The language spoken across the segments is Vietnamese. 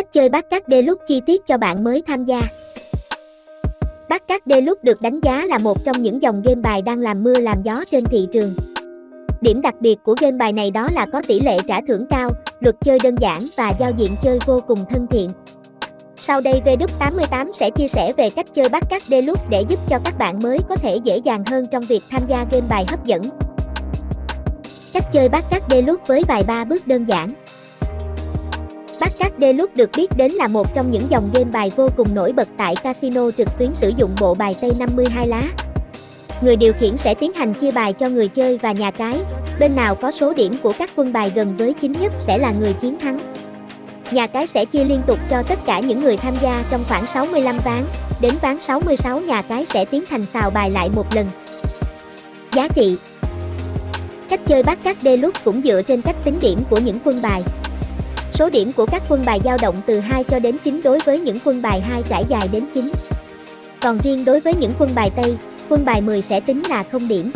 Cách chơi bát cát Deluxe chi tiết cho bạn mới tham gia. Bát cát Deluxe được đánh giá là một trong những dòng game bài đang làm mưa làm gió trên thị trường. Điểm đặc biệt của game bài này đó là có tỷ lệ trả thưởng cao, luật chơi đơn giản và giao diện chơi vô cùng thân thiện. Sau đây VW88 sẽ chia sẻ về cách chơi bát cát Deluxe để giúp cho các bạn mới có thể dễ dàng hơn trong việc tham gia game bài hấp dẫn. Cách chơi bát cát Deluxe với vài ba bước đơn giản. Bát Deluxe được biết đến là một trong những dòng game bài vô cùng nổi bật tại casino trực tuyến sử dụng bộ bài Tây 52 lá. Người điều khiển sẽ tiến hành chia bài cho người chơi và nhà cái, bên nào có số điểm của các quân bài gần với chính nhất sẽ là người chiến thắng. Nhà cái sẽ chia liên tục cho tất cả những người tham gia trong khoảng 65 ván, đến ván 66 nhà cái sẽ tiến hành xào bài lại một lần. Giá trị Cách chơi bát cát Deluxe cũng dựa trên cách tính điểm của những quân bài. Số điểm của các quân bài dao động từ 2 cho đến 9 đối với những quân bài 2 trải dài đến 9. Còn riêng đối với những quân bài Tây, quân bài 10 sẽ tính là 0 điểm.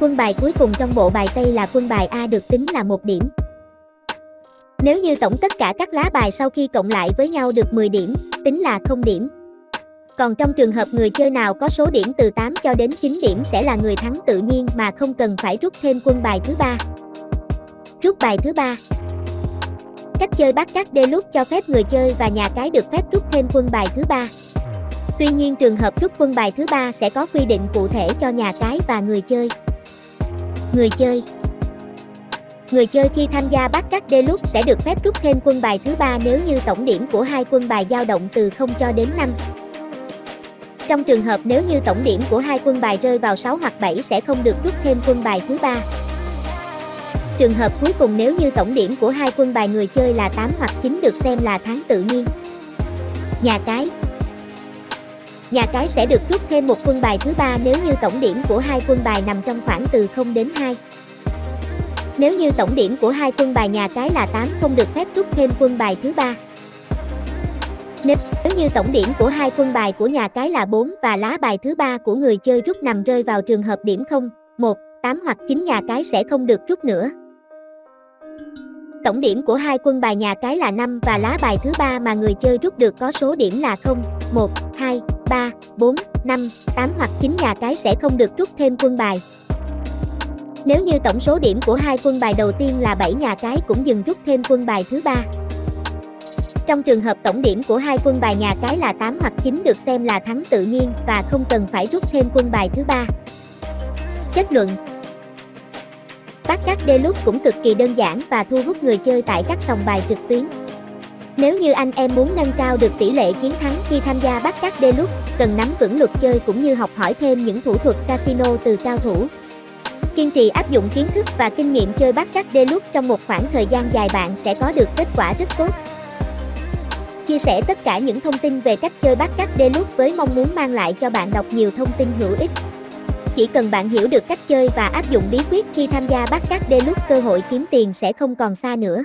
Quân bài cuối cùng trong bộ bài Tây là quân bài A được tính là 1 điểm. Nếu như tổng tất cả các lá bài sau khi cộng lại với nhau được 10 điểm, tính là 0 điểm. Còn trong trường hợp người chơi nào có số điểm từ 8 cho đến 9 điểm sẽ là người thắng tự nhiên mà không cần phải rút thêm quân bài thứ ba. Rút bài thứ ba. Cách chơi bát cát Deluxe cho phép người chơi và nhà cái được phép rút thêm quân bài thứ ba. Tuy nhiên, trường hợp rút quân bài thứ ba sẽ có quy định cụ thể cho nhà cái và người chơi. Người chơi Người chơi khi tham gia bát cát Deluxe sẽ được phép rút thêm quân bài thứ ba nếu như tổng điểm của hai quân bài dao động từ 0 cho đến 5. Trong trường hợp nếu như tổng điểm của hai quân bài rơi vào 6 hoặc 7 sẽ không được rút thêm quân bài thứ ba. Trường hợp cuối cùng nếu như tổng điểm của hai quân bài người chơi là 8 hoặc 9 được xem là tháng tự nhiên. Nhà cái Nhà cái sẽ được rút thêm một quân bài thứ ba nếu như tổng điểm của hai quân bài nằm trong khoảng từ 0 đến 2. Nếu như tổng điểm của hai quân bài nhà cái là 8 không được phép rút thêm quân bài thứ ba. Nếu như tổng điểm của hai quân bài của nhà cái là 4 và lá bài thứ ba của người chơi rút nằm rơi vào trường hợp điểm 0, 1, 8 hoặc 9 nhà cái sẽ không được rút nữa. Tổng điểm của hai quân bài nhà cái là 5 và lá bài thứ ba mà người chơi rút được có số điểm là 0, 1, 2, 3, 4, 5, 8 hoặc 9 nhà cái sẽ không được rút thêm quân bài. Nếu như tổng số điểm của hai quân bài đầu tiên là 7 nhà cái cũng dừng rút thêm quân bài thứ ba. Trong trường hợp tổng điểm của hai quân bài nhà cái là 8 hoặc 9 được xem là thắng tự nhiên và không cần phải rút thêm quân bài thứ ba. Kết luận Bát cát Deluxe cũng cực kỳ đơn giản và thu hút người chơi tại các sòng bài trực tuyến. Nếu như anh em muốn nâng cao được tỷ lệ chiến thắng khi tham gia bát cát Deluxe, cần nắm vững luật chơi cũng như học hỏi thêm những thủ thuật casino từ cao thủ. Kiên trì áp dụng kiến thức và kinh nghiệm chơi bát cát Deluxe trong một khoảng thời gian dài bạn sẽ có được kết quả rất tốt. Chia sẻ tất cả những thông tin về cách chơi bát cát Deluxe với mong muốn mang lại cho bạn đọc nhiều thông tin hữu ích. Chỉ cần bạn hiểu được cách chơi và áp dụng bí quyết khi tham gia bát cát lúc cơ hội kiếm tiền sẽ không còn xa nữa.